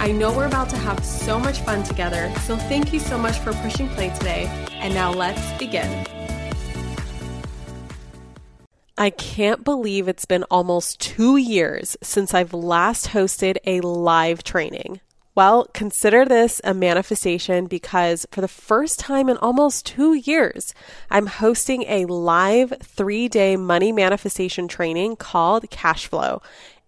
I know we're about to have so much fun together, so thank you so much for pushing play today. And now let's begin. I can't believe it's been almost two years since I've last hosted a live training. Well, consider this a manifestation because for the first time in almost two years, I'm hosting a live three day money manifestation training called Cash Flow.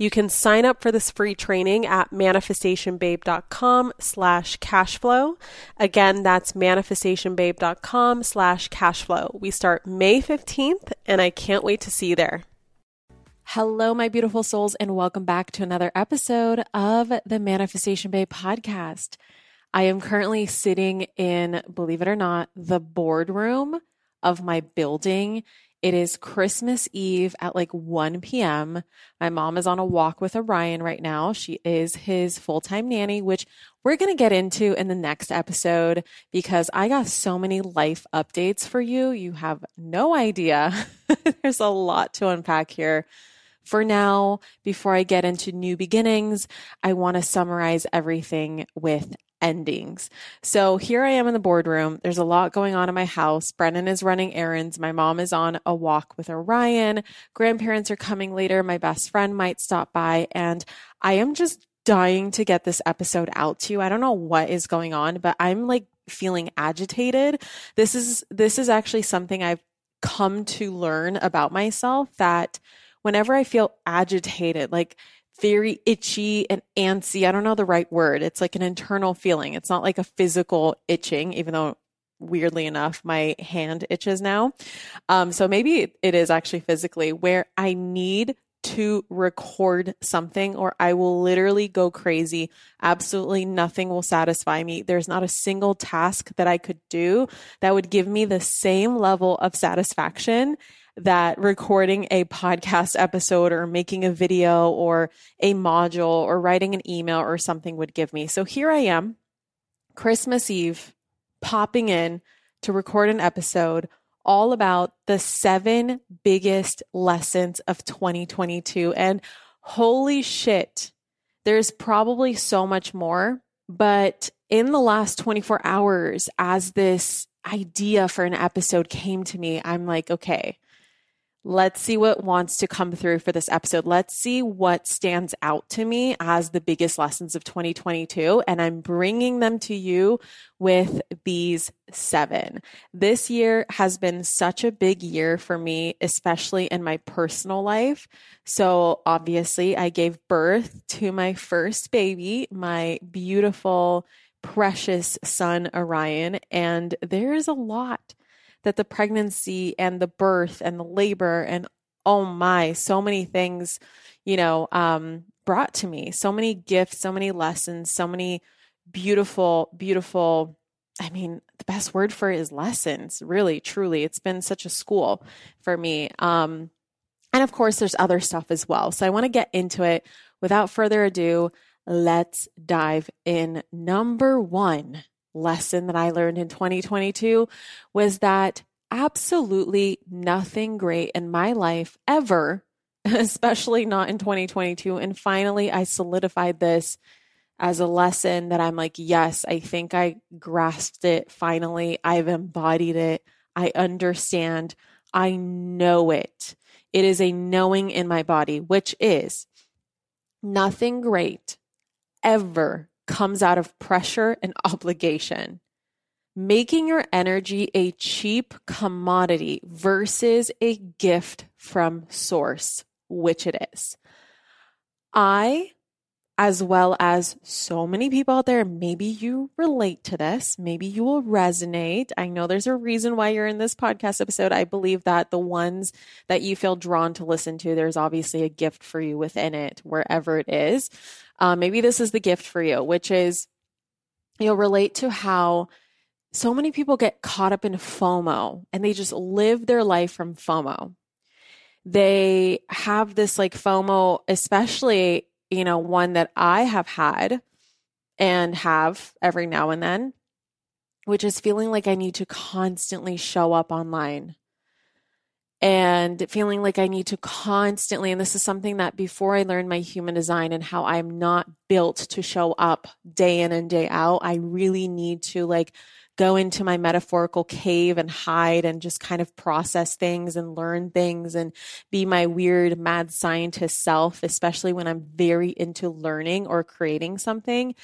You can sign up for this free training at manifestationbabe.com slash cashflow. Again, that's manifestationbabe.com slash cashflow. We start May 15th, and I can't wait to see you there. Hello, my beautiful souls, and welcome back to another episode of the Manifestation Babe podcast. I am currently sitting in, believe it or not, the boardroom of my building it is Christmas Eve at like 1 p.m. My mom is on a walk with Orion right now. She is his full time nanny, which we're going to get into in the next episode because I got so many life updates for you. You have no idea. There's a lot to unpack here. For now, before I get into new beginnings, I want to summarize everything with endings. So here I am in the boardroom. There's a lot going on in my house. Brennan is running errands. My mom is on a walk with Orion. Grandparents are coming later. My best friend might stop by. And I am just dying to get this episode out to you. I don't know what is going on, but I'm like feeling agitated. This is, this is actually something I've come to learn about myself that whenever I feel agitated, like very itchy and antsy. I don't know the right word. It's like an internal feeling. It's not like a physical itching, even though weirdly enough, my hand itches now. Um, so maybe it is actually physically where I need to record something or I will literally go crazy. Absolutely nothing will satisfy me. There's not a single task that I could do that would give me the same level of satisfaction that recording a podcast episode or making a video or a module or writing an email or something would give me. So here I am, Christmas Eve, popping in to record an episode all about the seven biggest lessons of 2022. And holy shit, there's probably so much more. But in the last 24 hours, as this idea for an episode came to me, I'm like, okay, Let's see what wants to come through for this episode. Let's see what stands out to me as the biggest lessons of 2022. And I'm bringing them to you with these seven. This year has been such a big year for me, especially in my personal life. So obviously, I gave birth to my first baby, my beautiful, precious son, Orion. And there is a lot that the pregnancy and the birth and the labor and oh my, so many things, you know, um, brought to me. So many gifts, so many lessons, so many beautiful, beautiful. I mean, the best word for it is lessons, really, truly. It's been such a school for me. Um, and of course, there's other stuff as well. So I want to get into it. Without further ado, let's dive in. Number one lesson that I learned in 2022 was that absolutely nothing great in my life ever, especially not in 2022. And finally, I solidified this as a lesson that I'm like, yes, I think I grasped it finally. I've embodied it. I understand. I know it. It is a knowing in my body, which is nothing great ever comes out of pressure and obligation. Making your energy a cheap commodity versus a gift from source, which it is. I as well as so many people out there. Maybe you relate to this. Maybe you will resonate. I know there's a reason why you're in this podcast episode. I believe that the ones that you feel drawn to listen to, there's obviously a gift for you within it, wherever it is. Uh, maybe this is the gift for you, which is you'll relate to how so many people get caught up in FOMO and they just live their life from FOMO. They have this like FOMO, especially you know, one that I have had and have every now and then, which is feeling like I need to constantly show up online and feeling like I need to constantly, and this is something that before I learned my human design and how I'm not built to show up day in and day out, I really need to like go into my metaphorical cave and hide and just kind of process things and learn things and be my weird mad scientist self, especially when I'm very into learning or creating something.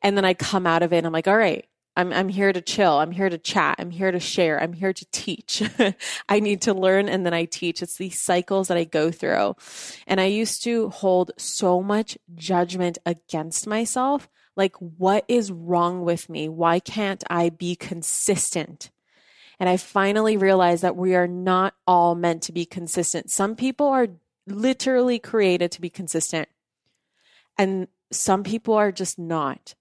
And then I come out of it and I'm like, all right, I'm, I'm here to chill. I'm here to chat. I'm here to share. I'm here to teach. I need to learn and then I teach. It's these cycles that I go through. And I used to hold so much judgment against myself like, what is wrong with me? Why can't I be consistent? And I finally realized that we are not all meant to be consistent. Some people are literally created to be consistent, and some people are just not.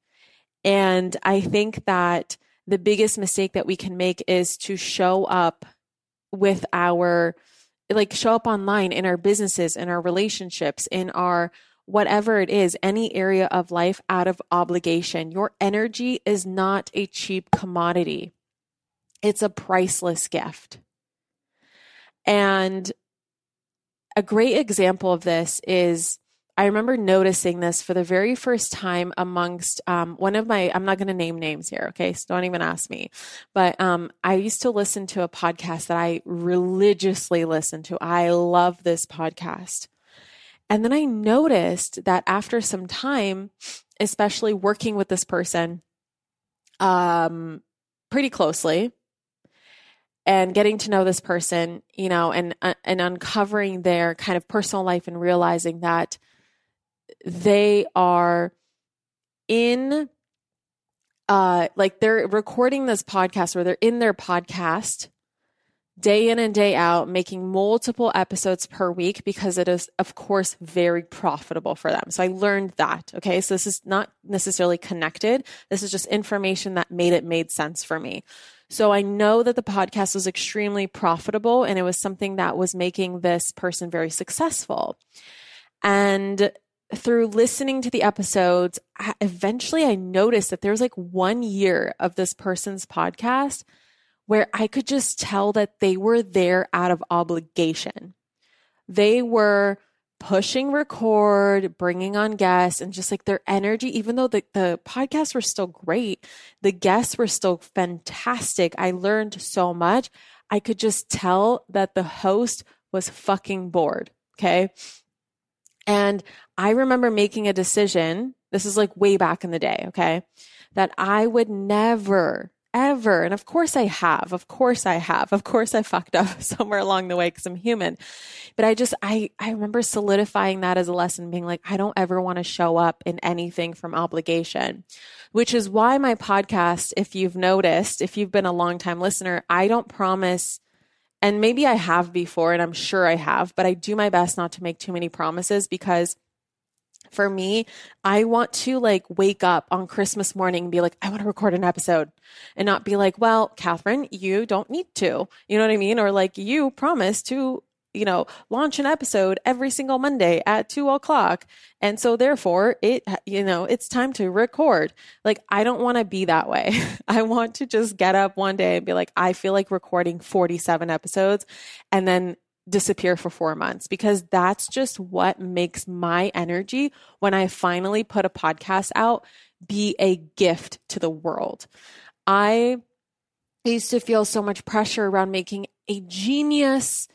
And I think that the biggest mistake that we can make is to show up with our, like, show up online in our businesses, in our relationships, in our whatever it is, any area of life out of obligation. Your energy is not a cheap commodity, it's a priceless gift. And a great example of this is I remember noticing this for the very first time amongst um, one of my, I'm not going to name names here, okay? So don't even ask me. But um, I used to listen to a podcast that I religiously listened to. I love this podcast. And then I noticed that after some time, especially working with this person um, pretty closely and getting to know this person, you know, and uh, and uncovering their kind of personal life and realizing that they are in uh like they're recording this podcast or they're in their podcast day in and day out, making multiple episodes per week because it is, of course, very profitable for them. So I learned that. Okay. So this is not necessarily connected. This is just information that made it made sense for me. So I know that the podcast was extremely profitable and it was something that was making this person very successful. And through listening to the episodes, eventually I noticed that there was like one year of this person's podcast where I could just tell that they were there out of obligation. They were pushing record, bringing on guests, and just like their energy, even though the, the podcasts were still great, the guests were still fantastic. I learned so much. I could just tell that the host was fucking bored. Okay. And I remember making a decision. This is like way back in the day. Okay. That I would never ever. And of course I have. Of course I have. Of course I fucked up somewhere along the way because I'm human. But I just, I, I remember solidifying that as a lesson, being like, I don't ever want to show up in anything from obligation, which is why my podcast, if you've noticed, if you've been a long time listener, I don't promise. And maybe I have before, and I'm sure I have, but I do my best not to make too many promises because for me, I want to like wake up on Christmas morning and be like, I want to record an episode and not be like, well, Kathrin, you don't need to. You know what I mean? Or like, you promised to you know, launch an episode every single Monday at two o'clock. And so therefore it, you know, it's time to record. Like, I don't want to be that way. I want to just get up one day and be like, I feel like recording 47 episodes and then disappear for four months because that's just what makes my energy when I finally put a podcast out be a gift to the world. I used to feel so much pressure around making a genius,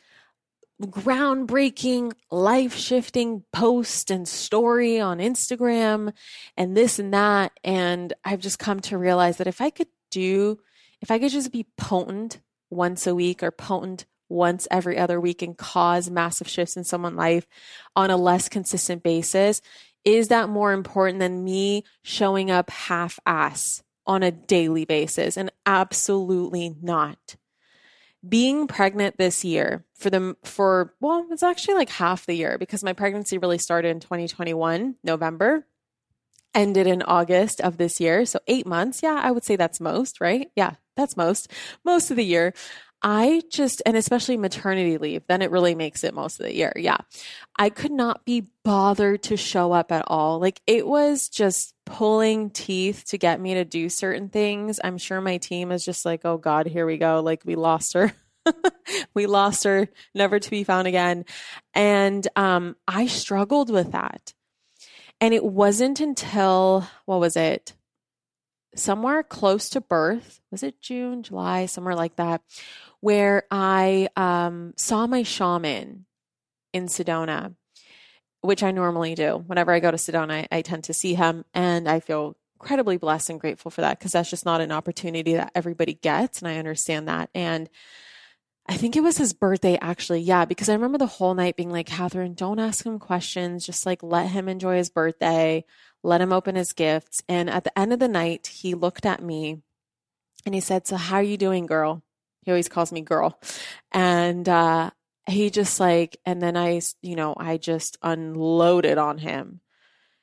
groundbreaking, life shifting post and story on Instagram and this and that. And I've just come to realize that if I could do, if I could just be potent once a week or potent once every other week and cause massive shifts in someone's life on a less consistent basis, is that more important than me showing up half ass on a daily basis? And absolutely not being pregnant this year for them for well it's actually like half the year because my pregnancy really started in 2021 november ended in august of this year. So eight months. Yeah i would say that's most right? Yeah that's most most of the year. I just and especially maternity leave then it really makes it most of the year. Yeah. I could not be bothered to show up at all. Like it was just pulling teeth to get me to do certain things. I'm sure my team is just like, oh God, here we go. Like we lost her. we lost her, never to be found again. And um, I struggled with that. And it wasn't until, what was it? Somewhere close to birth, was it June, July, somewhere like that, where I um, saw my shaman in Sedona which I normally do. Whenever I go to Sedona, I, I tend to see him, and I feel incredibly blessed and grateful for that because that's just not an opportunity that everybody gets, and I understand that. And I think it was his birthday, actually. Yeah, because I remember the whole night being like, Kathrin, don't ask him questions. Just like let him enjoy his birthday, let him open his gifts. And at the end of the night, he looked at me and he said, So, how are you doing, girl? He always calls me girl. And uh, he just like, and then I, you know, I just unloaded on him.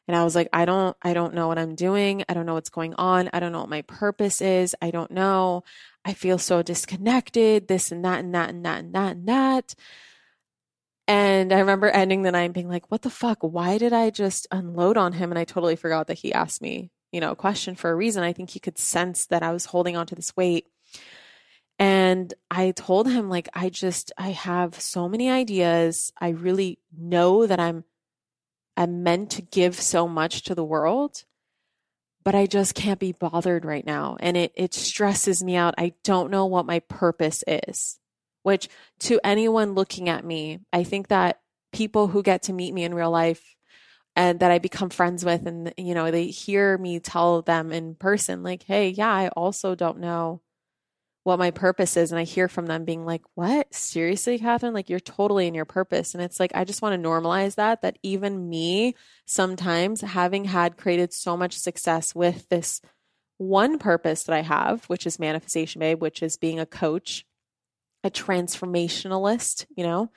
And I was like, I don't, I don't know what I'm doing. I don't know what's going on. I don't know what my purpose is. I don't know. I feel so disconnected, this and that and that and that and that and that. And I remember ending the night being like, what the fuck? Why did I just unload on him? And I totally forgot that he asked me, you know, a question for a reason. I think he could sense that I was holding on to this weight. And I told him, like, I just, I have so many ideas. I really know that I'm, I'm meant to give so much to the world, but I just can't be bothered right now. And it, it stresses me out. I don't know what my purpose is, which to anyone looking at me, I think that people who get to meet me in real life and that I become friends with and you know they hear me tell them in person like hey yeah I also don't know what my purpose is. And I hear from them being like, what? Seriously, Kathrin? Like, you're totally in your purpose. And it's like, I just want to normalize that, that even me, sometimes having had created so much success with this one purpose that I have, which is Manifestation Babe, which is being a coach, a transformationalist, you know,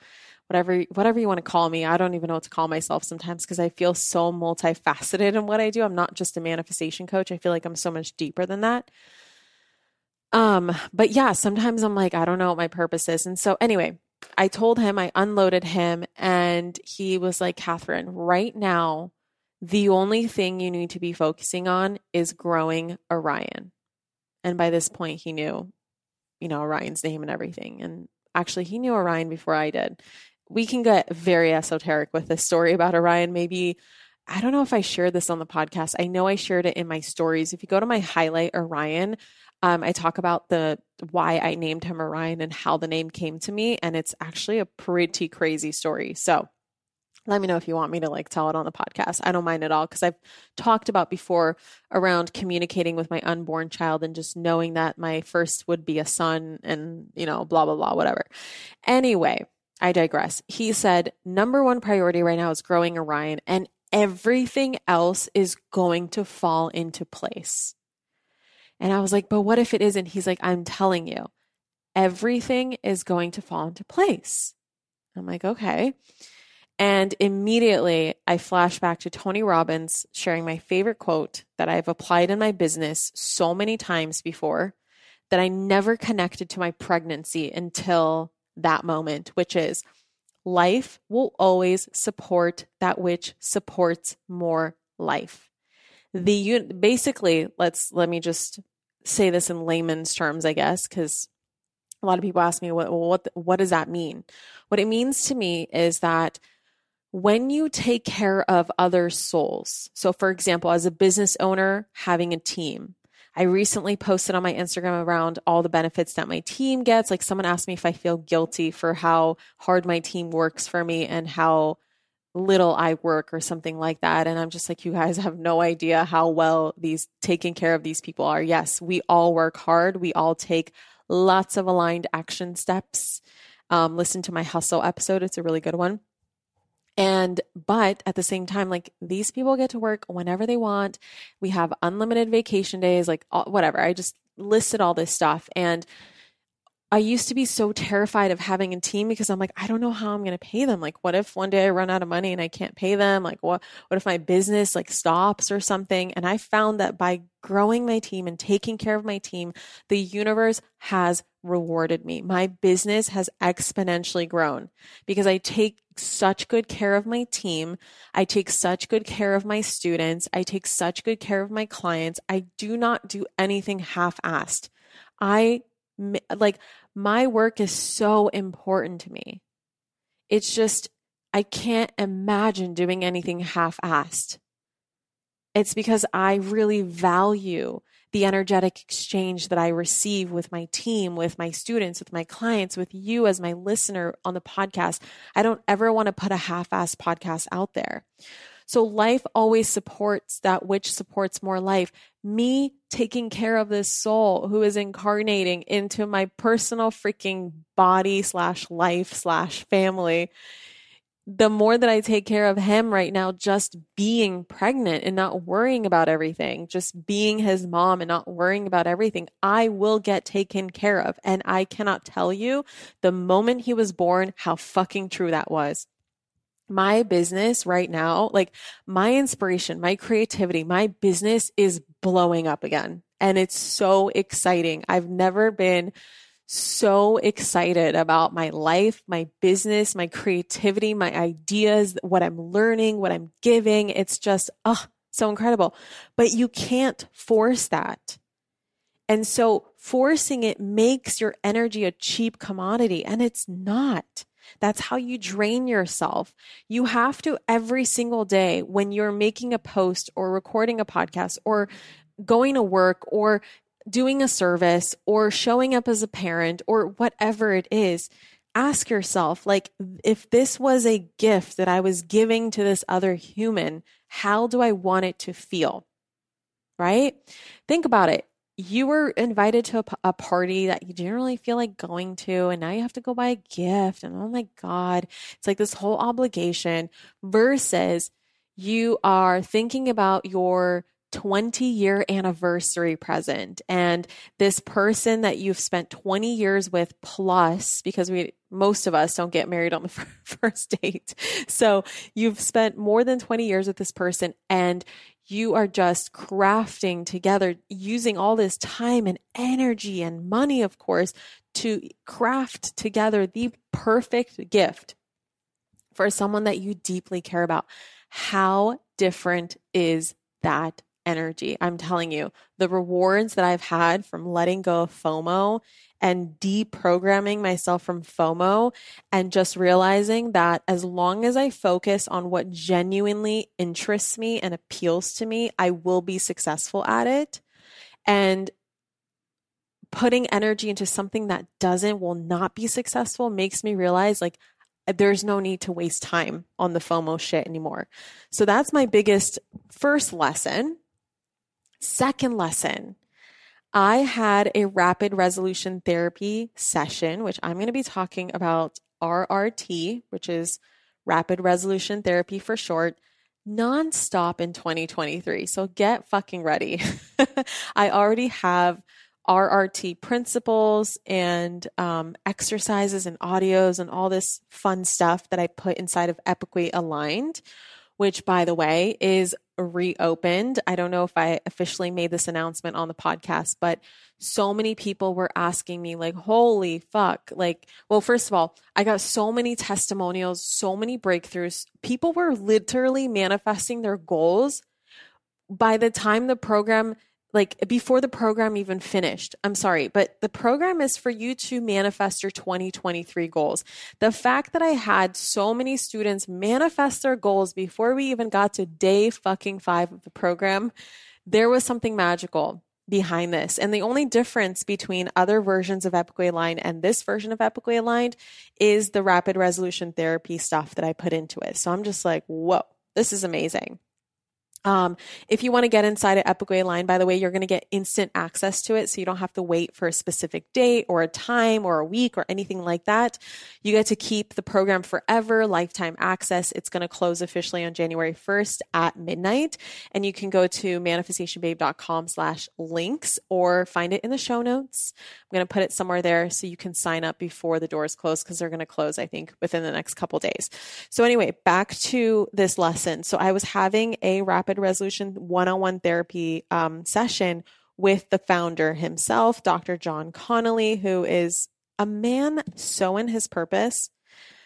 whatever whatever you want to call me. I don't even know what to call myself sometimes because I feel so multifaceted in what I do. I'm not just a manifestation coach. I feel like I'm so much deeper than that. Um, but yeah, sometimes I'm like, I don't know what my purpose is. And so anyway, I told him, I unloaded him, and he was like, Kathrin, right now, the only thing you need to be focusing on is growing Orion. And by this point, he knew, you know, Orion's name and everything. And actually, he knew Orion before I did. We can get very esoteric with this story about Orion. Maybe, I don't know if I shared this on the podcast. I know I shared it in my stories. If you go to my highlight Orion, um, I talk about the why I named him Orion and how the name came to me, and it's actually a pretty crazy story. So let me know if you want me to like tell it on the podcast. I don't mind at all because I've talked about before around communicating with my unborn child and just knowing that my first would be a son and, you know, blah, blah, blah, whatever. Anyway, I digress. He said, number one priority right now is growing Orion and everything else is going to fall into place. And I was like, but what if it isn't? He's like, I'm telling you, everything is going to fall into place. I'm like, okay. And immediately I flash back to Tony Robbins sharing my favorite quote that I've applied in my business so many times before that I never connected to my pregnancy until that moment, which is life will always support that which supports more life. The basically, let's let me just say this in layman's terms, I guess, because a lot of people ask me what what what does that mean? What it means to me is that when you take care of other souls. So for example, as a business owner, having a team. I recently posted on my Instagram around all the benefits that my team gets. Like someone asked me if I feel guilty for how hard my team works for me and how little I work or something like that. And I'm just like, you guys have no idea how well these taking care of these people are. Yes, we all work hard. We all take lots of aligned action steps. Um, listen to my hustle episode. It's a really good one. And, but at the same time, like these people get to work whenever they want. We have unlimited vacation days, like whatever. I just listed all this stuff. And I used to be so terrified of having a team because I'm like, I don't know how I'm going to pay them. Like, what if one day I run out of money and I can't pay them? Like, what, what if my business like stops or something? And I found that by growing my team and taking care of my team, the universe has rewarded me. My business has exponentially grown because I take such good care of my team. I take such good care of my students. I take such good care of my clients. I do not do anything half assed. I like my work is so important to me. It's just, I can't imagine doing anything half assed. It's because I really value the energetic exchange that I receive with my team, with my students, with my clients, with you as my listener on the podcast. I don't ever want to put a half assed podcast out there. So life always supports that which supports more life. Me taking care of this soul who is incarnating into my personal freaking body slash life slash family. The more that I take care of him right now, just being pregnant and not worrying about everything, just being his mom and not worrying about everything, I will get taken care of. And I cannot tell you the moment he was born how fucking true that was my business right now, like my inspiration, my creativity, my business is blowing up again. And it's so exciting. I've never been so excited about my life, my business, my creativity, my ideas, what I'm learning, what I'm giving. It's just, oh, so incredible. But you can't force that. And so forcing it makes your energy a cheap commodity and it's not. That's how you drain yourself. You have to every single day when you're making a post or recording a podcast or going to work or doing a service or showing up as a parent or whatever it is, ask yourself like if this was a gift that I was giving to this other human, how do I want it to feel? Right? Think about it you were invited to a, party that you didn't really feel like going to, and now you have to go buy a gift. And oh my God, it's like this whole obligation versus you are thinking about your 20 year anniversary present and this person that you've spent 20 years with plus because we most of us don't get married on the first date so you've spent more than 20 years with this person and you are just crafting together using all this time and energy and money, of course, to craft together the perfect gift for someone that you deeply care about. How different is that energy? I'm telling you, the rewards that I've had from letting go of FOMO and deprogramming myself from FOMO and just realizing that as long as I focus on what genuinely interests me and appeals to me, I will be successful at it. And putting energy into something that doesn't will not be successful makes me realize like there's no need to waste time on the FOMO shit anymore. So that's my biggest first lesson. Second lesson I had a rapid resolution therapy session, which I'm going to be talking about RRT, which is rapid resolution therapy for short, nonstop in 2023. So get fucking ready. I already have RRT principles and um, exercises and audios and all this fun stuff that I put inside of Epically Aligned, which by the way is reopened. I don't know if I officially made this announcement on the podcast, but so many people were asking me, like, holy fuck. Like, well, first of all, I got so many testimonials, so many breakthroughs. People were literally manifesting their goals by the time the program like before the program even finished. I'm sorry, but the program is for you to manifest your 2023 goals. The fact that I had so many students manifest their goals before we even got to day fucking five of the program, there was something magical behind this. And the only difference between other versions of Epically Aligned and this version of Epically Aligned is the rapid resolution therapy stuff that I put into it. So I'm just like, whoa, this is amazing. Um, if you want to get inside of Epically Aligned, by the way, you're going to get instant access to it. So you don't have to wait for a specific date or a time or a week or anything like that. You get to keep the program forever, lifetime access. It's going to close officially on January 1st at midnight. And you can go to manifestationbabe.com slash links or find it in the show notes. I'm going to put it somewhere there so you can sign up before the doors close because they're going to close, I think, within the next couple days. So anyway, back to this lesson. So I was having a rapid resolution one on one therapy um, session with the founder himself, Dr. Jon Connelly, who is a man so in his purpose.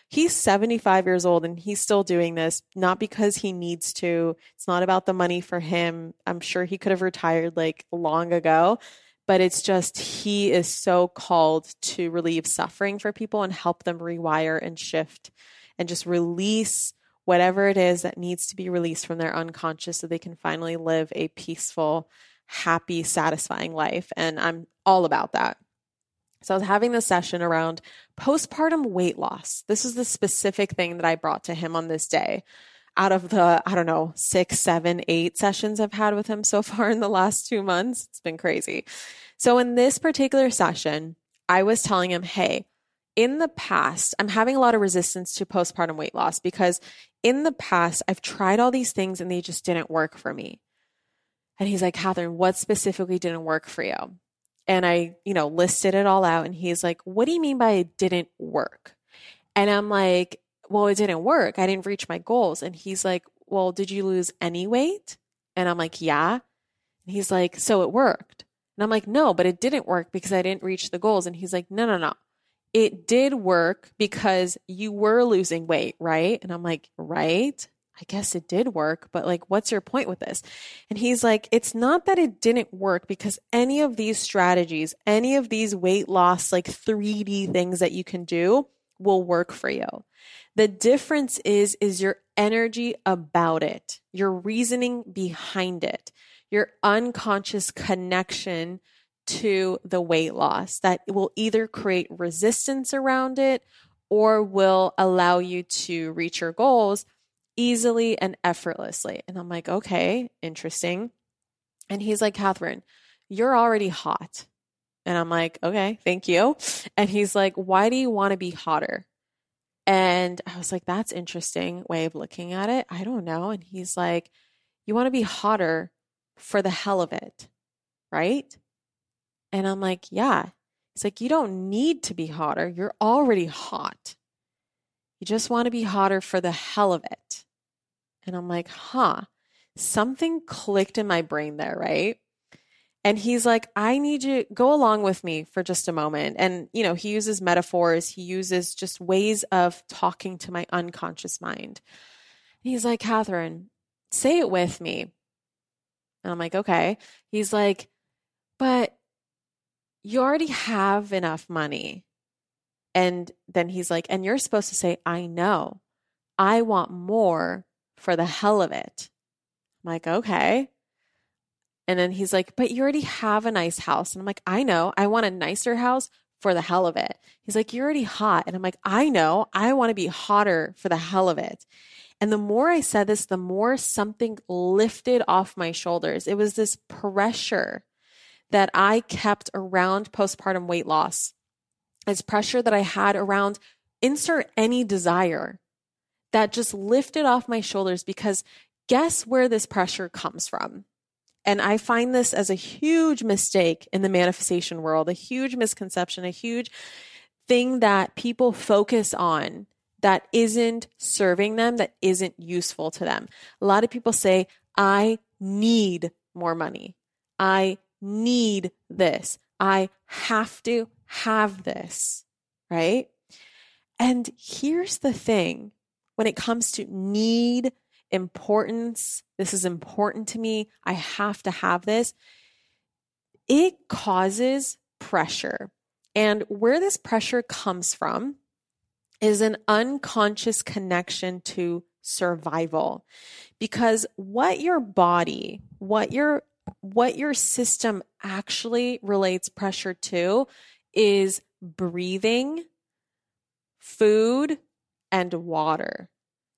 He's 75 years old and he's still doing this, not because he needs to. It's not about the money for him. I'm sure he could have retired like long ago, but it's just he is so called to relieve suffering for people and help them rewire and shift and just release whatever it is that needs to be released from their unconscious so they can finally live a peaceful, happy, satisfying life. And I'm all about that. So I was having this session around postpartum weight loss. This is the specific thing that I brought to him on this day. Out of the, I don't know, six, seven, eight sessions I've had with him so far in the last two months, it's been crazy. So in this particular session, I was telling him, hey, in the past, I'm having a lot of resistance to postpartum weight loss because in the past, I've tried all these things and they just didn't work for me. And he's like, Kathrin, what specifically didn't work for you? And I, you know, listed it all out. And he's like, what do you mean by it didn't work? And I'm like, well, it didn't work. I didn't reach my goals. And he's like, well, did you lose any weight? And I'm like, yeah. And he's like, so it worked. And I'm like, no, but it didn't work because I didn't reach the goals. And he's like, no, no, no it did work because you were losing weight, right? And I'm like, right? I guess it did work, but like, what's your point with this? And he's like, it's not that it didn't work because any of these strategies, any of these weight loss, like 3D things that you can do will work for you. The difference is, is your energy about it, your reasoning behind it, your unconscious connection to the weight loss that will either create resistance around it or will allow you to reach your goals easily and effortlessly. And I'm like, okay, interesting. And he's like, Kathrin, you're already hot. And I'm like, okay, thank you. And he's like, why do you want to be hotter? And I was like, that's interesting way of looking at it. I don't know. And he's like, you want to be hotter for the hell of it, right? And I'm like, yeah. He's like, you don't need to be hotter. You're already hot. You just want to be hotter for the hell of it. And I'm like, huh. Something clicked in my brain there, right? And he's like, I need you go along with me for just a moment. And, you know, he uses metaphors, he uses just ways of talking to my unconscious mind. And he's like, Kathrin, say it with me. And I'm like, okay. He's like, but you already have enough money. And then he's like, and you're supposed to say, I know. I want more for the hell of it. I'm like, okay. And then he's like, but you already have a nice house. And I'm like, I know. I want a nicer house for the hell of it. He's like, you're already hot. And I'm like, I know. I want to be hotter for the hell of it. And the more I said this, the more something lifted off my shoulders. It was this pressure that I kept around postpartum weight loss, as pressure that I had around insert any desire that just lifted off my shoulders because guess where this pressure comes from? And I find this as a huge mistake in the manifestation world, a huge misconception, a huge thing that people focus on that isn't serving them, that isn't useful to them. A lot of people say, I need more money. I need this. I have to have this, right? And here's the thing when it comes to need, importance, this is important to me, I have to have this, it causes pressure. And where this pressure comes from is an unconscious connection to survival. Because what your body, what your what your system actually relates pressure to is breathing, food, and water.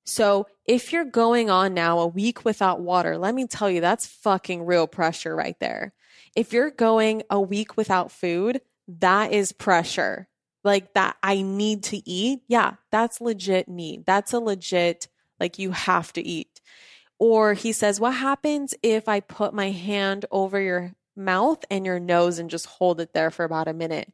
So if you're going on now a week without water, let me tell you, that's fucking real pressure right there. If you're going a week without food, that is pressure. Like that, I need to eat. Yeah, that's legit need. That's a legit, like you have to eat. Or he says, What happens if I put my hand over your mouth and your nose and just hold it there for about a minute?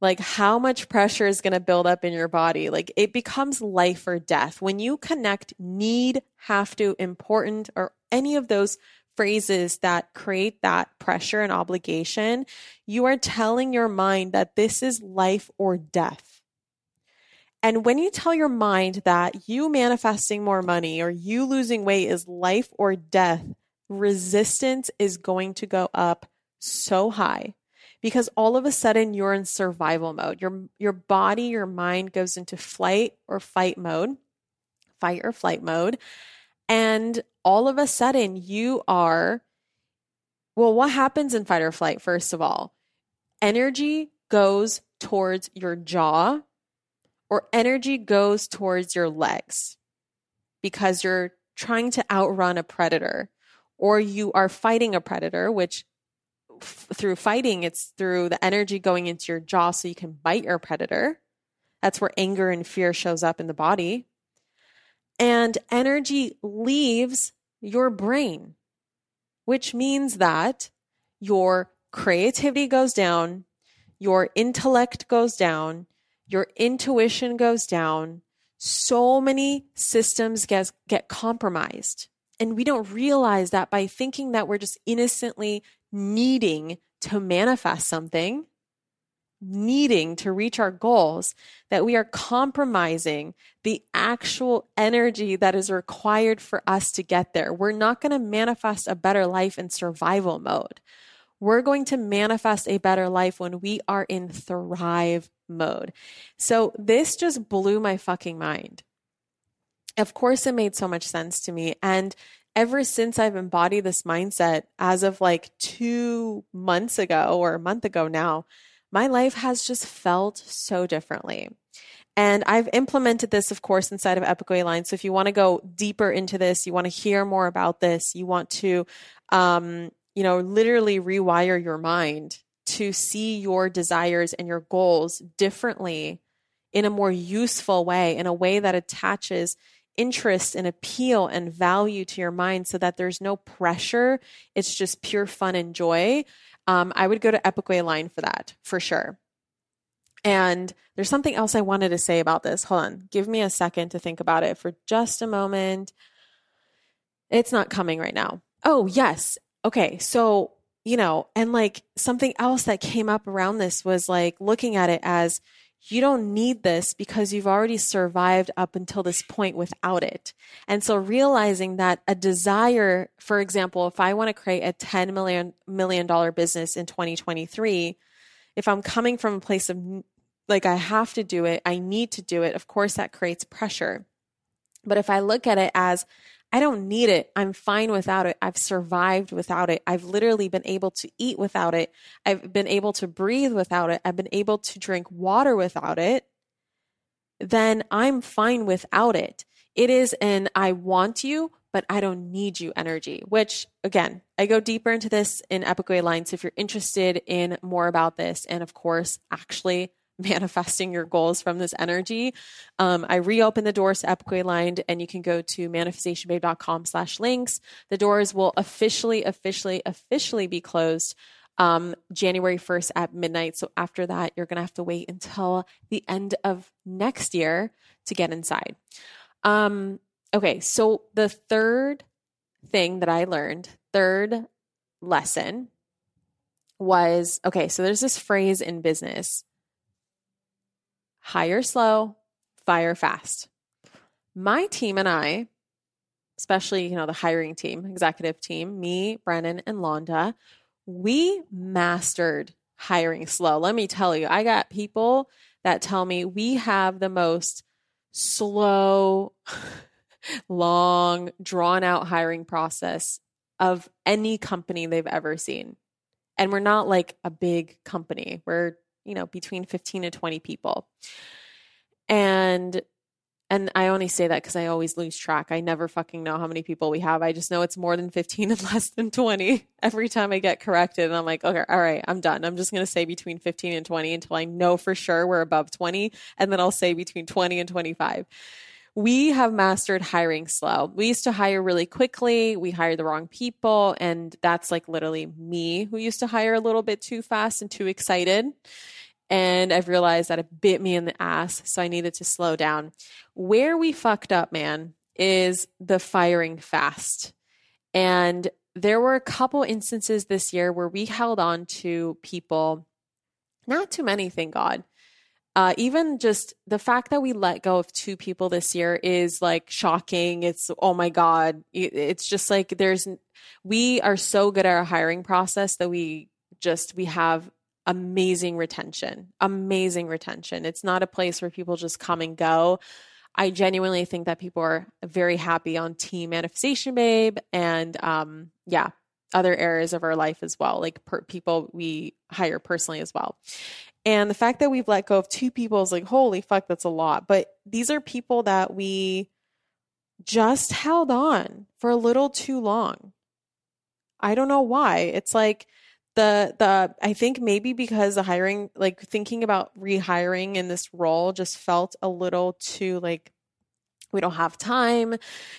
Like, how much pressure is going to build up in your body? Like, it becomes life or death. When you connect need, have to, important, or any of those phrases that create that pressure and obligation, you are telling your mind that this is life or death. And when you tell your mind that you manifesting more money or you losing weight is life or death, resistance is going to go up so high because all of a sudden you're in survival mode. Your your body, your mind goes into flight or fight mode, fight or flight mode. And all of a sudden you are well, what happens in fight or flight first of all? Energy goes towards your jaw or energy goes towards your legs because you're trying to outrun a predator or you are fighting a predator, which f- through fighting, it's through the energy going into your jaw so you can bite your predator. That's where anger and fear shows up in the body. And energy leaves your brain, which means that your creativity goes down, your intellect goes down, your intuition goes down. So many systems get, get compromised. And we don't realize that by thinking that we're just innocently needing to manifest something, needing to reach our goals, that we are compromising the actual energy that is required for us to get there. We're not going to manifest a better life in survival mode. We're going to manifest a better life when we are in thrive mode. So this just blew my fucking mind. Of course, it made so much sense to me. And ever since I've embodied this mindset, as of like two months ago or a month ago now, my life has just felt so differently. And I've implemented this, of course, inside of Epically Aligned. So if you want to go deeper into this, you want to hear more about this, you want to, um, you know, literally rewire your mind to see your desires and your goals differently in a more useful way, in a way that attaches interest and appeal and value to your mind so that there's no pressure. It's just pure fun and joy. Um, I would go to Epically Aligned for that for sure. And there's something else I wanted to say about this. Hold on. Give me a second to think about it for just a moment. It's not coming right now. Oh, yes. Okay. So, you know, and like something else that came up around this was like looking at it as you don't need this because you've already survived up until this point without it. And so realizing that a desire, for example, if I want to create a $10 million, million dollar business in 2023, if I'm coming from a place of like, I have to do it, I need to do it, of course that creates pressure. But if I look at it as I don't need it. I'm fine without it. I've survived without it. I've literally been able to eat without it. I've been able to breathe without it. I've been able to drink water without it. Then I'm fine without it. It is an I want you, but I don't need you energy, which again, I go deeper into this in Epic Way Lines. If you're interested in more about this, and of course, actually manifesting your goals from this energy. Um, I reopen the doors to Epically Aligned and you can go to manifestationbabe.com slash links. The doors will officially, officially, officially be closed um, January 1st at midnight. So after that, you're going to have to wait until the end of next year to get inside. Um, okay, so the third thing that I learned, third lesson was okay, so there's this phrase in business hire slow, fire fast. My team and I, especially, you know, the hiring team, executive team, me, Brennan, and Londa, we mastered hiring slow. Let me tell you, I got people that tell me we have the most slow, long, drawn out hiring process of any company they've ever seen. And we're not like a big company. We're, you know, between 15 and 20 people. And and I only say that because I always lose track. I never fucking know how many people we have. I just know it's more than 15 and less than 20 every time I get corrected. And I'm like, okay, all right, I'm done. I'm just going to say between 15 and 20 until I know for sure we're above 20. And then I'll say between 20 and 25. We have mastered hiring slow. We used to hire really quickly. We hired the wrong people. And that's like literally me who used to hire a little bit too fast and too excited. And I've realized that it bit me in the ass. So I needed to slow down. Where we fucked up, man, is the firing fast. And there were a couple instances this year where we held on to people, not too many, thank God. Uh, even just the fact that we let go of two people this year is like shocking. It's, oh my God. It's just like there's, we are so good at our hiring process that we just, we have amazing retention, amazing retention. It's not a place where people just come and go. I genuinely think that people are very happy on Team Manifestation Babe and um, yeah, other areas of our life as well, like per- people we hire personally as well. And the fact that we've let go of two people is like, holy fuck, that's a lot. But these are people that we just held on for a little too long. I don't know why. It's like the the I think maybe because the hiring like thinking about rehiring in this role just felt a little too like we don't have time.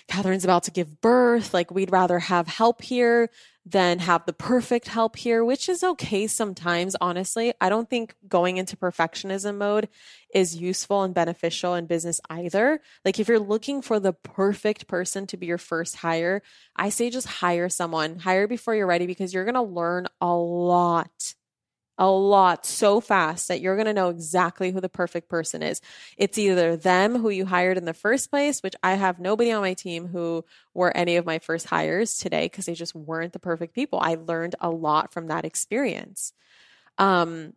Kathrin's about to give birth. Like, we'd rather have help here than have the perfect help here, which is okay sometimes, honestly. I don't think going into perfectionism mode is useful and beneficial in business either. Like, if you're looking for the perfect person to be your first hire, I say just hire someone, hire before you're ready because you're going to learn a lot a lot so fast that you're going to know exactly who the perfect person is. It's either them who you hired in the first place, which I have nobody on my team who were any of my first hires today because they just weren't the perfect people. I learned a lot from that experience. Um,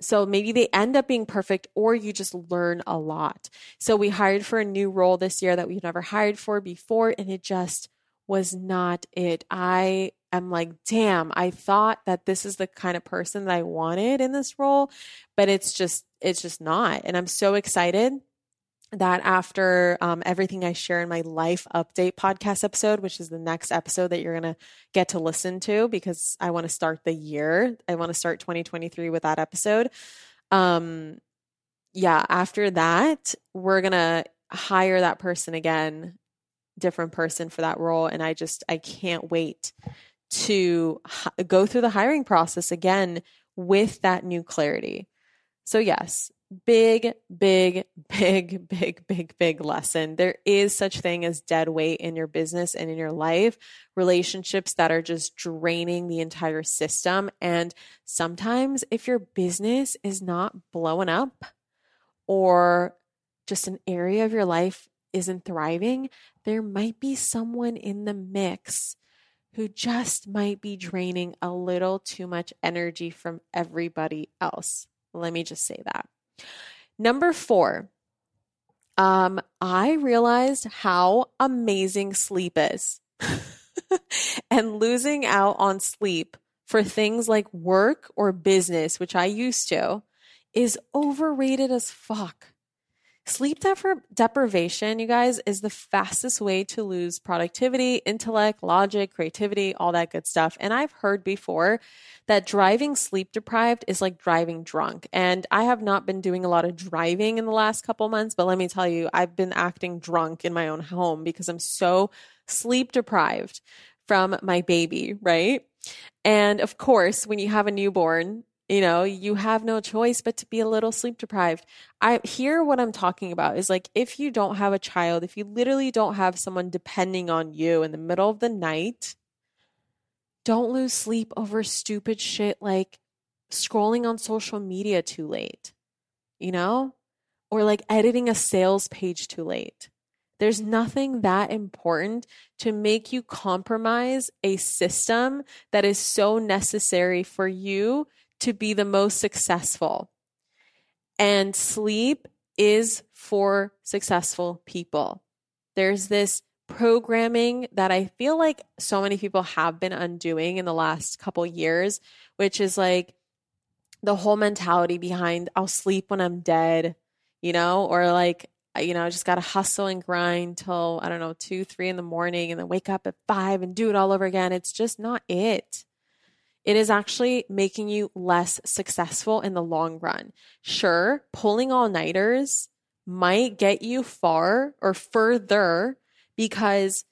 so maybe they end up being perfect or you just learn a lot. So we hired for a new role this year that we've never hired for before and it just was not it. I am like, damn, I thought that this is the kind of person that I wanted in this role, but it's just, it's just not. And I'm so excited that after um, everything I share in my life update podcast episode, which is the next episode that you're going to get to listen to because I want to start the year. I want to start 2023 with that episode. Um, yeah, after that, we're going to hire that person again, different person for that role. And I just, I can't wait to go through the hiring process again with that new clarity. So, yes, big, big, big, big, big, big lesson. There is such thing as dead weight in your business and in your life, relationships that are just draining the entire system. And sometimes if your business is not blowing up or just an area of your life isn't thriving, there might be someone in the mix who just might be draining a little too much energy from everybody else. Let me just say that. Number four, um, I realized how amazing sleep is. and losing out on sleep for things like work or business, which I used to, is overrated as fuck. Sleep deprivation, you guys, is the fastest way to lose productivity, intellect, logic, creativity, all that good stuff. And I've heard before that driving sleep deprived is like driving drunk. And I have not been doing a lot of driving in the last couple months, but let me tell you, I've been acting drunk in my own home because I'm so sleep deprived from my baby, right? And of course, when you have a newborn, you know, you have no choice but to be a little sleep deprived. I hear what I'm talking about is like if you don't have a child, if you literally don't have someone depending on you in the middle of the night, don't lose sleep over stupid shit like scrolling on social media too late, you know? Or like editing a sales page too late. There's nothing that important to make you compromise a system that is so necessary for you to be the most successful. And sleep is for successful people. There's this programming that I feel like so many people have been undoing in the last couple years, which is like the whole mentality behind I'll sleep when I'm dead, you know, or like you know, I just got to hustle and grind till, I don't know, two, three in the morning and then wake up at five and do it all over again. It's just not it. It is actually making you less successful in the long run. Sure, pulling all nighters might get you far or further because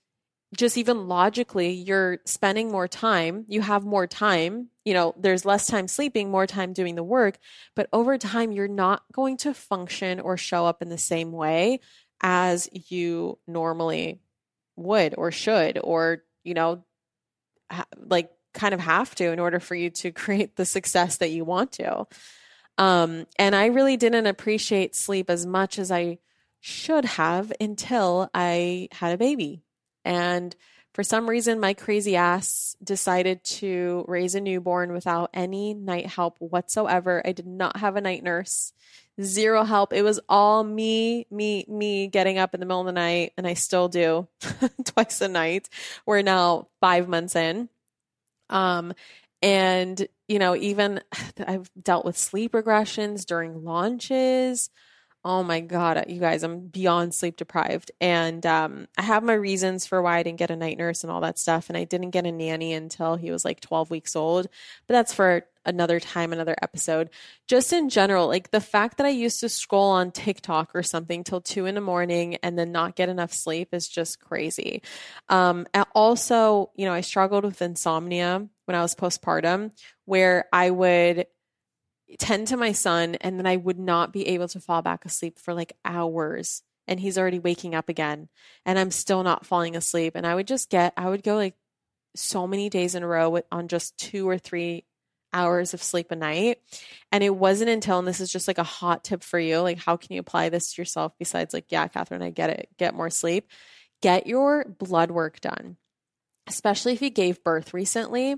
just even logically, you're spending more time, you have more time, you know, there's less time sleeping, more time doing the work, but over time, you're not going to function or show up in the same way as you normally would or should, or, you know, like kind of have to in order for you to create the success that you want to. Um, and I really didn't appreciate sleep as much as I should have until I had a baby. And for some reason, my crazy ass decided to raise a newborn without any night help whatsoever. I did not have a night nurse, zero help. It was all me, me, me getting up in the middle of the night, and I still do twice a night. We're now five months in. Um, and, you know, even I've dealt with sleep regressions during launches. Oh my God, you guys, I'm beyond sleep deprived. And um, I have my reasons for why I didn't get a night nurse and all that stuff. And I didn't get a nanny until he was like 12 weeks old. But that's for another time, another episode. Just in general, like the fact that I used to scroll on TikTok or something till two in the morning and then not get enough sleep is just crazy. Um, also, you know, I struggled with insomnia when I was postpartum, where I would tend to my son and then I would not be able to fall back asleep for like hours and he's already waking up again and I'm still not falling asleep. And I would just get I would go like so many days in a row with, on just 2 or 3 hours of sleep a night. And it wasn't until and this is just like a hot tip for you like how can you apply this to yourself besides like yeah Kathrin I get it. Get more sleep. Get your blood work done. Especially if you gave birth recently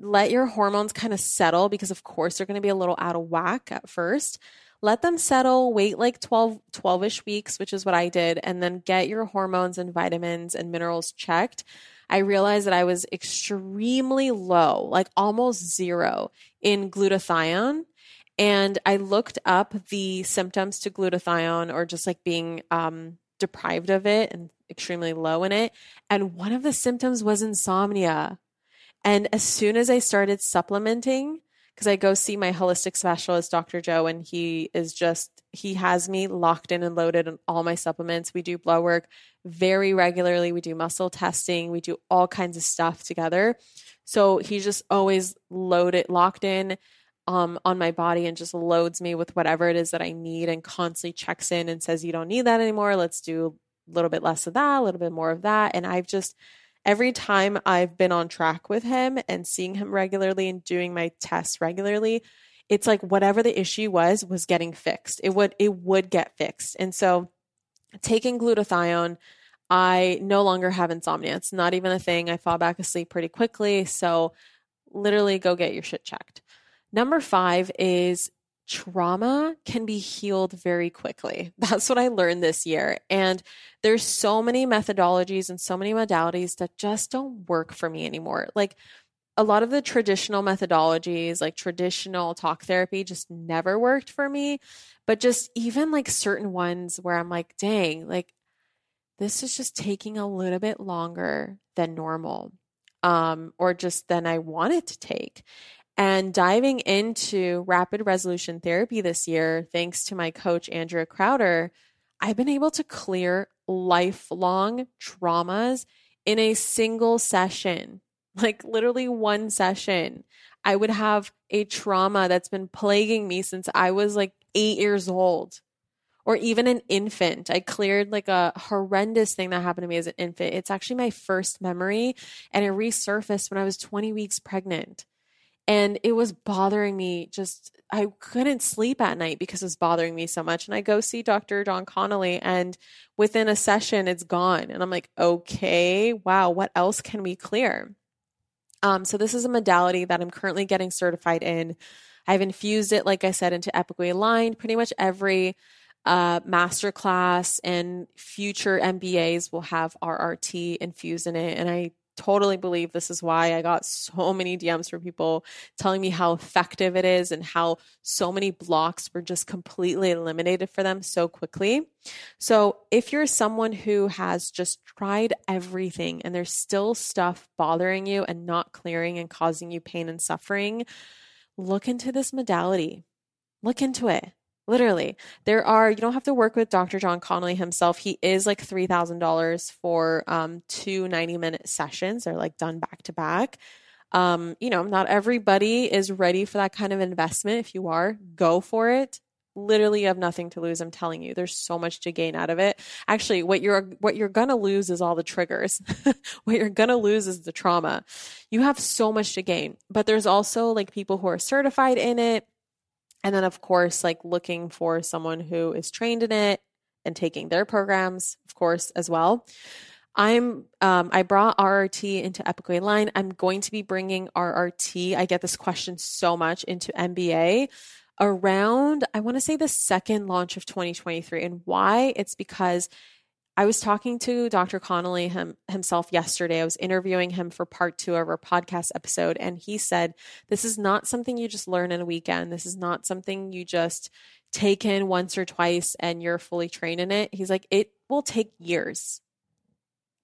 let your hormones kind of settle because of course they're going to be a little out of whack at first. Let them settle wait like 12 12ish weeks which is what i did and then get your hormones and vitamins and minerals checked. I realized that i was extremely low like almost zero in glutathione and i looked up the symptoms to glutathione or just like being um, deprived of it and extremely low in it and one of the symptoms was insomnia and as soon as I started supplementing, because I go see my holistic specialist, Dr. Joe, and he is just, he has me locked in and loaded on all my supplements. We do blood work very regularly. We do muscle testing. We do all kinds of stuff together. So he's just always loaded, locked in um, on my body and just loads me with whatever it is that I need and constantly checks in and says, you don't need that anymore. Let's do a little bit less of that, a little bit more of that. And I've just, every time I've been on track with him and seeing him regularly and doing my tests regularly, it's like whatever the issue was was getting fixed. It would it would get fixed. And so taking glutathione, I no longer have insomnia. It's not even a thing. I fall back asleep pretty quickly. So literally go get your shit checked. Number 5 is trauma can be healed very quickly. That's what I learned this year. And there's so many methodologies and so many modalities that just don't work for me anymore. Like a lot of the traditional methodologies, like traditional talk therapy, just never worked for me. But just even like certain ones where I'm like, dang, like this is just taking a little bit longer than normal um, or just than I wanted to take. And diving into rapid resolution therapy this year, thanks to my coach, Andrea Crowder, I've been able to clear lifelong traumas in a single session. like literally one session. I would have a trauma that's been plaguing me since I was like eight years old or even an infant. I cleared like a horrendous thing that happened to me as an infant. It's actually my first memory and it resurfaced when I was 20 weeks pregnant. And it was bothering me just, I couldn't sleep at night because it was bothering me so much. And I go see Dr. Jon Connelly, and within a session, it's gone. And I'm like, okay, wow, what else can we clear? Um, so, this is a modality that I'm currently getting certified in. I've infused it, like I said, into epically aligned. Pretty much every uh, masterclass and future MBAs will have RRT infused in it. And I totally believe this is why I got so many DMs from people telling me how effective it is and how so many blocks were just completely eliminated for them so quickly. So, if you're someone who has just tried everything and there's still stuff bothering you and not clearing and causing you pain and suffering, look into this modality. Look into it. Literally, there are, you don't have to work with Dr. Jon Connelly himself. He is like $3,000 for um, two 90 minute sessions. They're like done back to back. Um, you know, not everybody is ready for that kind of investment. If you are, go for it. Literally, you have nothing to lose. I'm telling you, there's so much to gain out of it. Actually, what you're what you're gonna lose is all the triggers. what you're gonna lose is the trauma. You have so much to gain, but there's also like people who are certified in it and then, of course, like looking for someone who is trained in it and taking their programs, of course, as well. I'm um, I brought RRT into Epically Aligned. I'm going to be bringing RRT. I get this question so much into MBA around I want to say the second launch of 2023 and why it's because I was talking to Dr. Connelly him, himself yesterday. I was interviewing him for part two of our podcast episode, and he said, This is not something you just learn in a weekend. This is not something you just take in once or twice and you're fully trained in it. He's like, It will take years.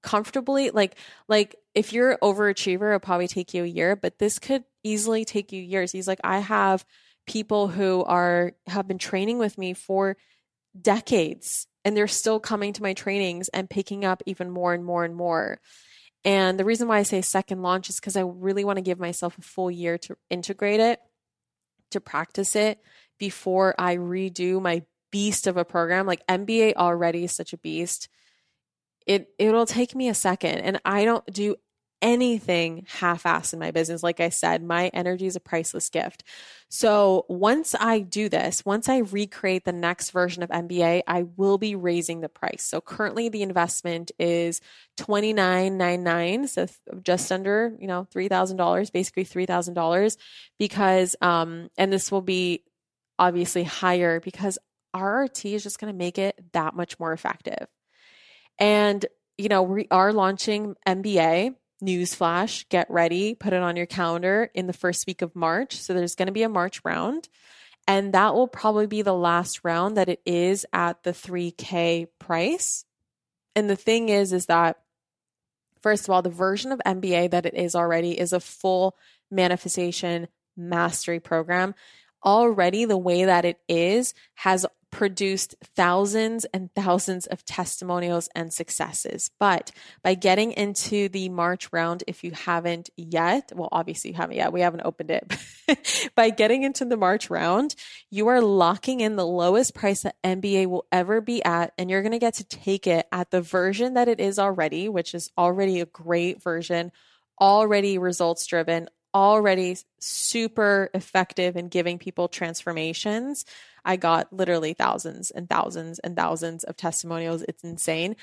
Comfortably, like, like if you're an overachiever, it'll probably take you a year, but this could easily take you years. He's like, I have people who are have been training with me for decades and they're still coming to my trainings and picking up even more and more and more. And the reason why I say second launch is because I really want to give myself a full year to integrate it, to practice it before I redo my beast of a program. Like MBA already is such a beast. It it'll take me a second and I don't do anything half assed in my business. Like I said, my energy is a priceless gift. So once I do this, once I recreate the next version of MBA, I will be raising the price. So currently the investment is twenty nine nine nine, so just under you know three thousand dollars, basically three thousand dollars, because um, and this will be obviously higher because RRT is just going to make it that much more effective. And you know we are launching MBA newsflash, get ready, put it on your calendar in the first week of March. So there's going to be a March round. And that will probably be the last round that it is at the 3K price. And the thing is, is that first of all, the version of MBA that it is already is a full manifestation mastery program. Already, the way that it is has produced thousands and thousands of testimonials and successes. But by getting into the March round, if you haven't yet, well, obviously you haven't yet, we haven't opened it. by getting into the March round, you are locking in the lowest price that MBA will ever be at, and you're going to get to take it at the version that it is already, which is already a great version, already results driven, already super effective in giving people transformations I got literally thousands and thousands and thousands of testimonials. It's insane.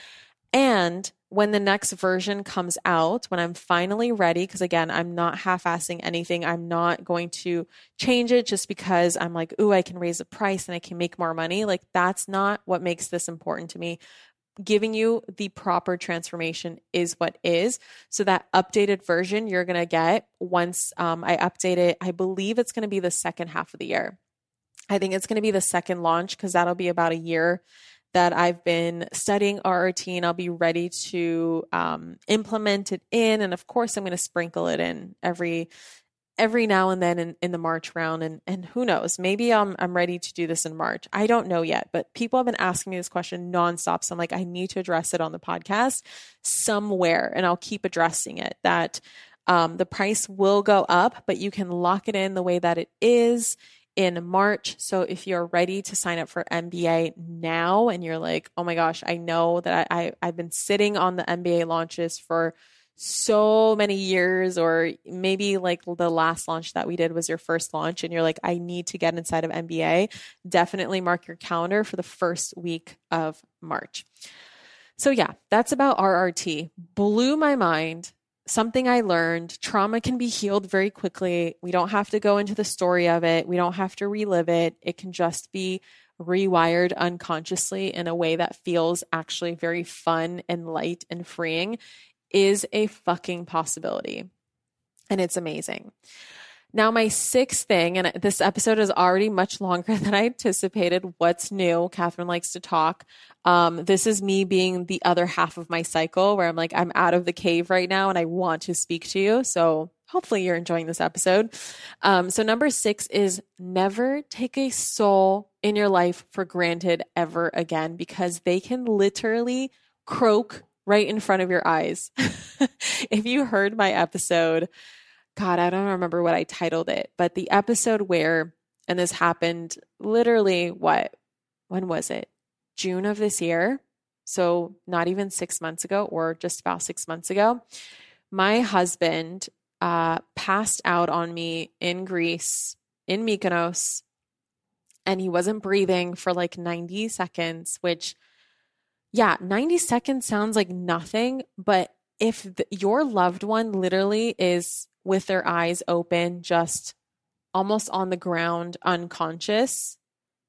And when the next version comes out, when I'm finally ready, because again, I'm not half assing anything, I'm not going to change it just because I'm like, ooh, I can raise the price and I can make more money. Like, that's not what makes this important to me. Giving you the proper transformation is what is. So, that updated version you're going to get once um, I update it, I believe it's going to be the second half of the year. I think it's going to be the second launch because that'll be about a year that I've been studying RRT and I'll be ready to um, implement it in. And of course, I'm going to sprinkle it in every every now and then in, in the March round. And and who knows, maybe I'm I'm ready to do this in March. I don't know yet, but people have been asking me this question nonstop. So I'm like, I need to address it on the podcast somewhere, and I'll keep addressing it. That Um, the price will go up, but you can lock it in the way that it is in March. So if you're ready to sign up for MBA now and you're like, oh my gosh, I know that I, I, I've been sitting on the MBA launches for so many years, or maybe like the last launch that we did was your first launch, and you're like, I need to get inside of MBA, definitely mark your calendar for the first week of March. So, yeah, that's about RRT. Blew my mind. Something I learned trauma can be healed very quickly. We don't have to go into the story of it, we don't have to relive it. It can just be rewired unconsciously in a way that feels actually very fun and light and freeing is a fucking possibility. And it's amazing. Now, my sixth thing, and this episode is already much longer than I anticipated. What's new? Kathrin likes to talk. Um, this is me being the other half of my cycle where I'm like, I'm out of the cave right now and I want to speak to you. So hopefully you're enjoying this episode. Um, so, number six is never take a soul in your life for granted ever again because they can literally croak right in front of your eyes. if you heard my episode, God, I don't remember what I titled it, but the episode where, and this happened literally what, when was it? June of this year. So not even six months ago, or just about six months ago. My husband uh, passed out on me in Greece, in Mykonos, and he wasn't breathing for like 90 seconds, which yeah, 90 seconds sounds like nothing, but if your loved one literally is with their eyes open, just almost on the ground, unconscious,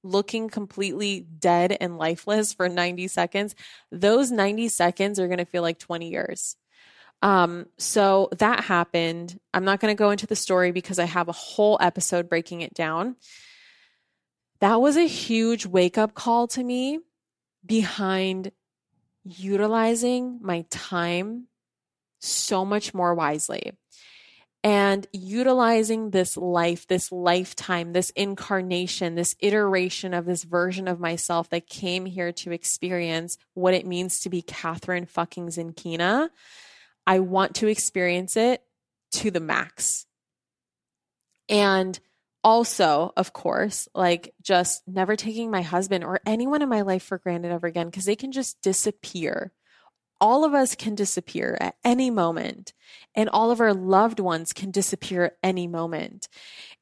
looking completely dead and lifeless for 90 seconds, those 90 seconds are going to feel like 20 years. Um, so that happened. I'm not going to go into the story because I have a whole episode breaking it down. That was a huge wake up call to me behind utilizing my time so much more wisely and utilizing this life, this lifetime, this incarnation, this iteration of this version of myself that came here to experience what it means to be Kathrin fucking Zenkina. I want to experience it to the max. And also, of course, like just never taking my husband or anyone in my life for granted ever again because they can just disappear. All of us can disappear at any moment, and all of our loved ones can disappear at any moment.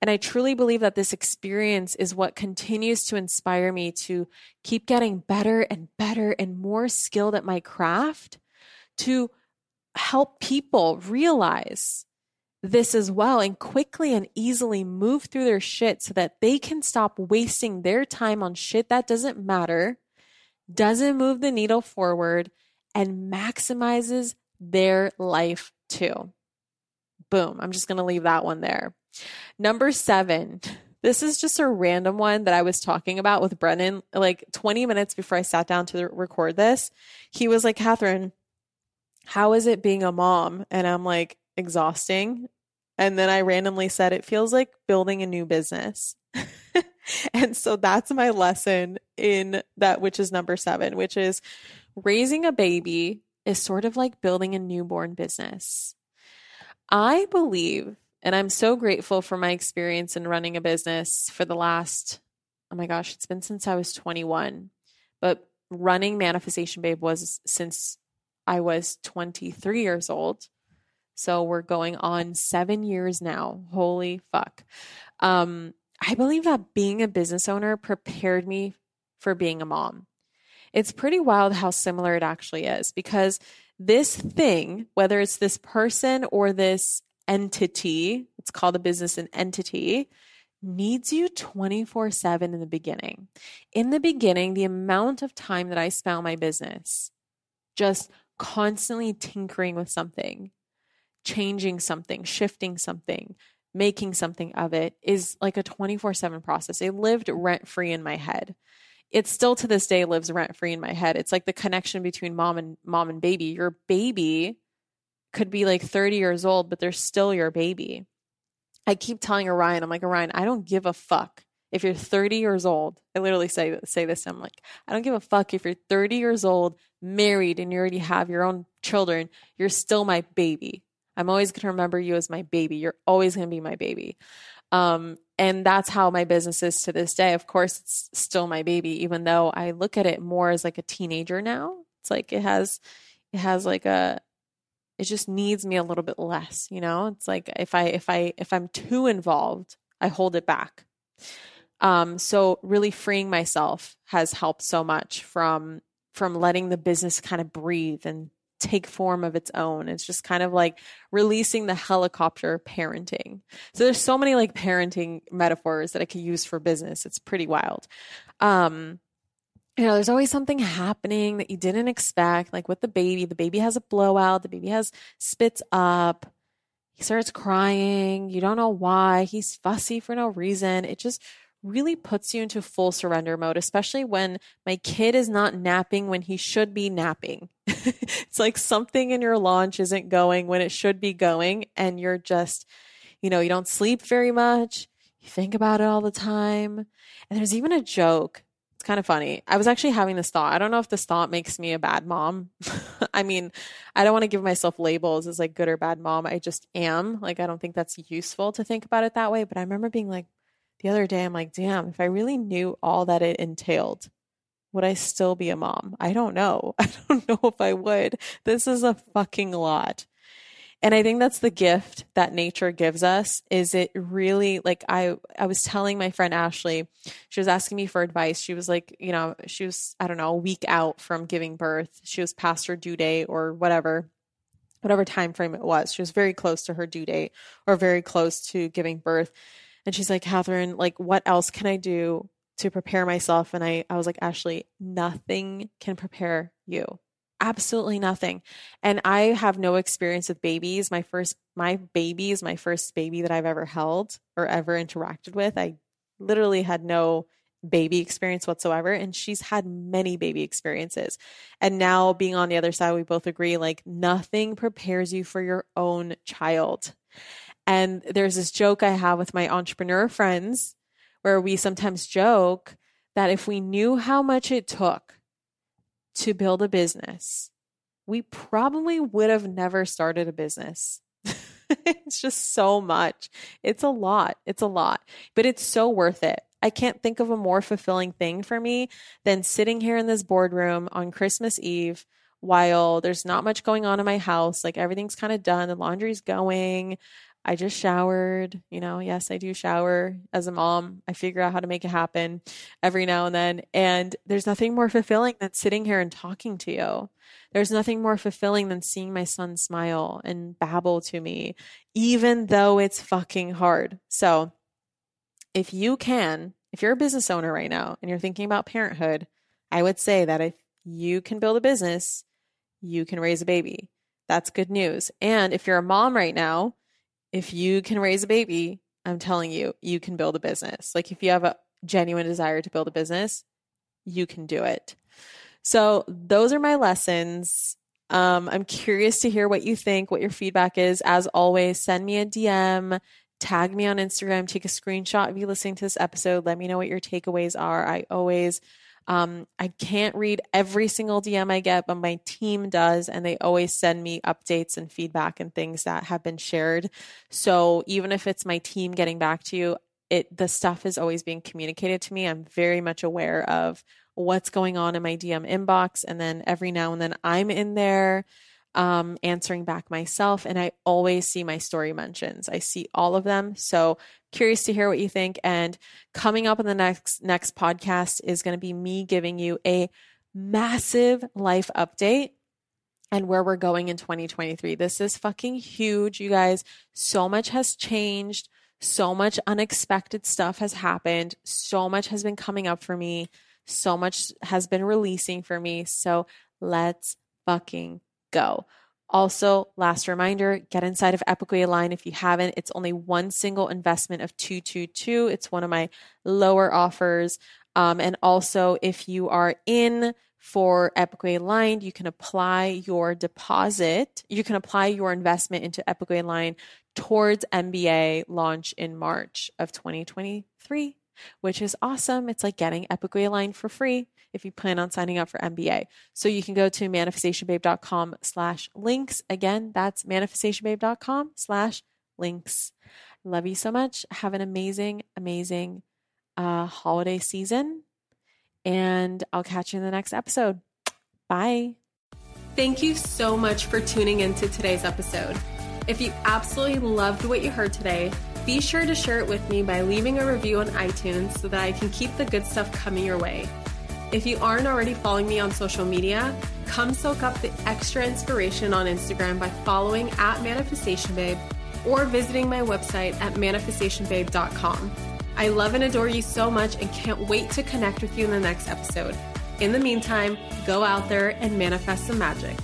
And I truly believe that this experience is what continues to inspire me to keep getting better and better and more skilled at my craft to help people realize this as well and quickly and easily move through their shit so that they can stop wasting their time on shit that doesn't matter, doesn't move the needle forward, and maximizes their life too. Boom. I'm just going to leave that one there. Number seven. This is just a random one that I was talking about with Brennan like 20 minutes before I sat down to record this. He was like, Kathrin, how is it being a mom? And I'm like, exhausting. And then I randomly said, it feels like building a new business. and so that's my lesson in that, which is number seven, which is raising a baby is sort of like building a newborn business. I believe, and I'm so grateful for my experience in running a business for the last, oh my gosh, it's been since I was 21. But running Manifestation Babe was since I was 23 years old. So we're going on seven years now. Holy fuck. Um, I believe that being a business owner prepared me for being a mom. It's pretty wild how similar it actually is because this thing, whether it's this person or this entity, it's called a business an entity, needs you 24 7 in the beginning. In the beginning, the amount of time that I spent on my business just constantly tinkering with something changing something, shifting something, making something of it is like a 24 7 process. It lived rent free in my head. It still to this day lives rent free in my head. It's like the connection between mom and mom and baby. Your baby could be like 30 years old, but they're still your baby. I keep telling Orion, I'm like, Orion, I don't give a fuck if you're 30 years old. I literally say say this. I'm like, I don't give a fuck if you're 30 years old, married, and you already have your own children. You're still my baby. I'm always going to remember you as my baby. You're always going to be my baby. Um, and that's how my business is to this day. Of course, it's still my baby, even though I look at it more as like a teenager now. It's like it has, it has like a, it just needs me a little bit less, you know? It's like if I, if I, if I'm too involved, I hold it back. Um, so really freeing myself has helped so much from, from letting the business kind of breathe and take form of its own. It's just kind of like releasing the helicopter parenting. So there's so many like parenting metaphors that I could use for business. It's pretty wild. Um, you know, there's always something happening that you didn't expect, like with the baby. The baby has a blowout, the baby has spits up, he starts crying. You don't know why. He's fussy for no reason. It just really puts you into full surrender mode, especially when my kid is not napping when he should be napping. it's like something in your launch isn't going when it should be going, and you're just, you know, you don't sleep very much. You think about it all the time. And there's even a joke. It's kind of funny. I was actually having this thought. I don't know if this thought makes me a bad mom. I mean, I don't want to give myself labels as like good or bad mom. I just am. Like, I don't think that's useful to think about it that way. But I remember being like, the other day, I'm like, damn, if I really knew all that it entailed, would I still be a mom? I don't know. I don't know if I would. This is a fucking lot. And I think that's the gift that nature gives us is it really like I I was telling my friend Ashley, she was asking me for advice. She was like, you know, she was I don't know, a week out from giving birth. She was past her due date or whatever whatever time frame it was. She was very close to her due date or very close to giving birth. And she's like, Kathrin, like, what else can I do to prepare myself? And I, I was like, Ashley, nothing can prepare you. Absolutely nothing. And I have no experience with babies. My first, my baby is my first baby that I've ever held or ever interacted with. I literally had no baby experience whatsoever. And she's had many baby experiences. And now being on the other side, we both agree like nothing prepares you for your own child. And there's this joke I have with my entrepreneur friends where we sometimes joke that if we knew how much it took to build a business, we probably would have never started a business. it's just so much. It's a lot. It's a lot, but it's so worth it. I can't think of a more fulfilling thing for me than sitting here in this boardroom on Christmas Eve while there's not much going on in my house. Like everything's kind of done, the laundry's going. I just showered. You know, yes, I do shower as a mom. I figure out how to make it happen every now and then. And there's nothing more fulfilling than sitting here and talking to you. There's nothing more fulfilling than seeing my son smile and babble to me, even though it's fucking hard. So if you can, if you're a business owner right now and you're thinking about parenthood, I would say that if you can build a business, you can raise a baby. That's good news. And if you're a mom right now, if you can raise a baby, I'm telling you, you can build a business. Like if you have a genuine desire to build a business, you can do it. So those are my lessons. Um, I'm curious to hear what you think, what your feedback is. As always, send me a DM, tag me on Instagram, take a screenshot of you listening to this episode. Let me know what your takeaways are. I always um, I can't read every single DM I get, but my team does, and they always send me updates and feedback and things that have been shared. So even if it's my team getting back to you, it the stuff is always being communicated to me. I'm very much aware of what's going on in my DM inbox, and then every now and then I'm in there um, answering back myself, and I always see my story mentions. I see all of them. So curious to hear what you think. And coming up in the next next podcast is going to be me giving you a massive life update and where we're going in 2023. This is fucking huge, you guys. So much has changed. So much unexpected stuff has happened. So much has been coming up for me. So much has been releasing for me. So let's fucking go. Also, last reminder, get inside of Epically Align if you haven't. It's only one single investment of 222. It's one of my lower offers. Um, and also, if you are in for Epically Aligned, you can apply your deposit. You can apply your investment into Epically Aligned towards MBA launch in March of 2023, which is awesome. It's like getting Epically Aligned for free if you plan on signing up for MBA. So you can go to manifestationbabe.com slash links. Again, that's manifestationbabe.com slash links. Love you so much. Have an amazing, amazing uh, holiday season. And I'll catch you in the next episode. Bye. Thank you so much for tuning into today's episode. If you absolutely loved what you heard today, be sure to share it with me by leaving a review on iTunes so that I can keep the good stuff coming your way. If you aren't already following me on social media, come soak up the extra inspiration on Instagram by following at Manifestation Babe or visiting my website at manifestationbabe.com. I love and adore you so much and can't wait to connect with you in the next episode. In the meantime, go out there and manifest some magic.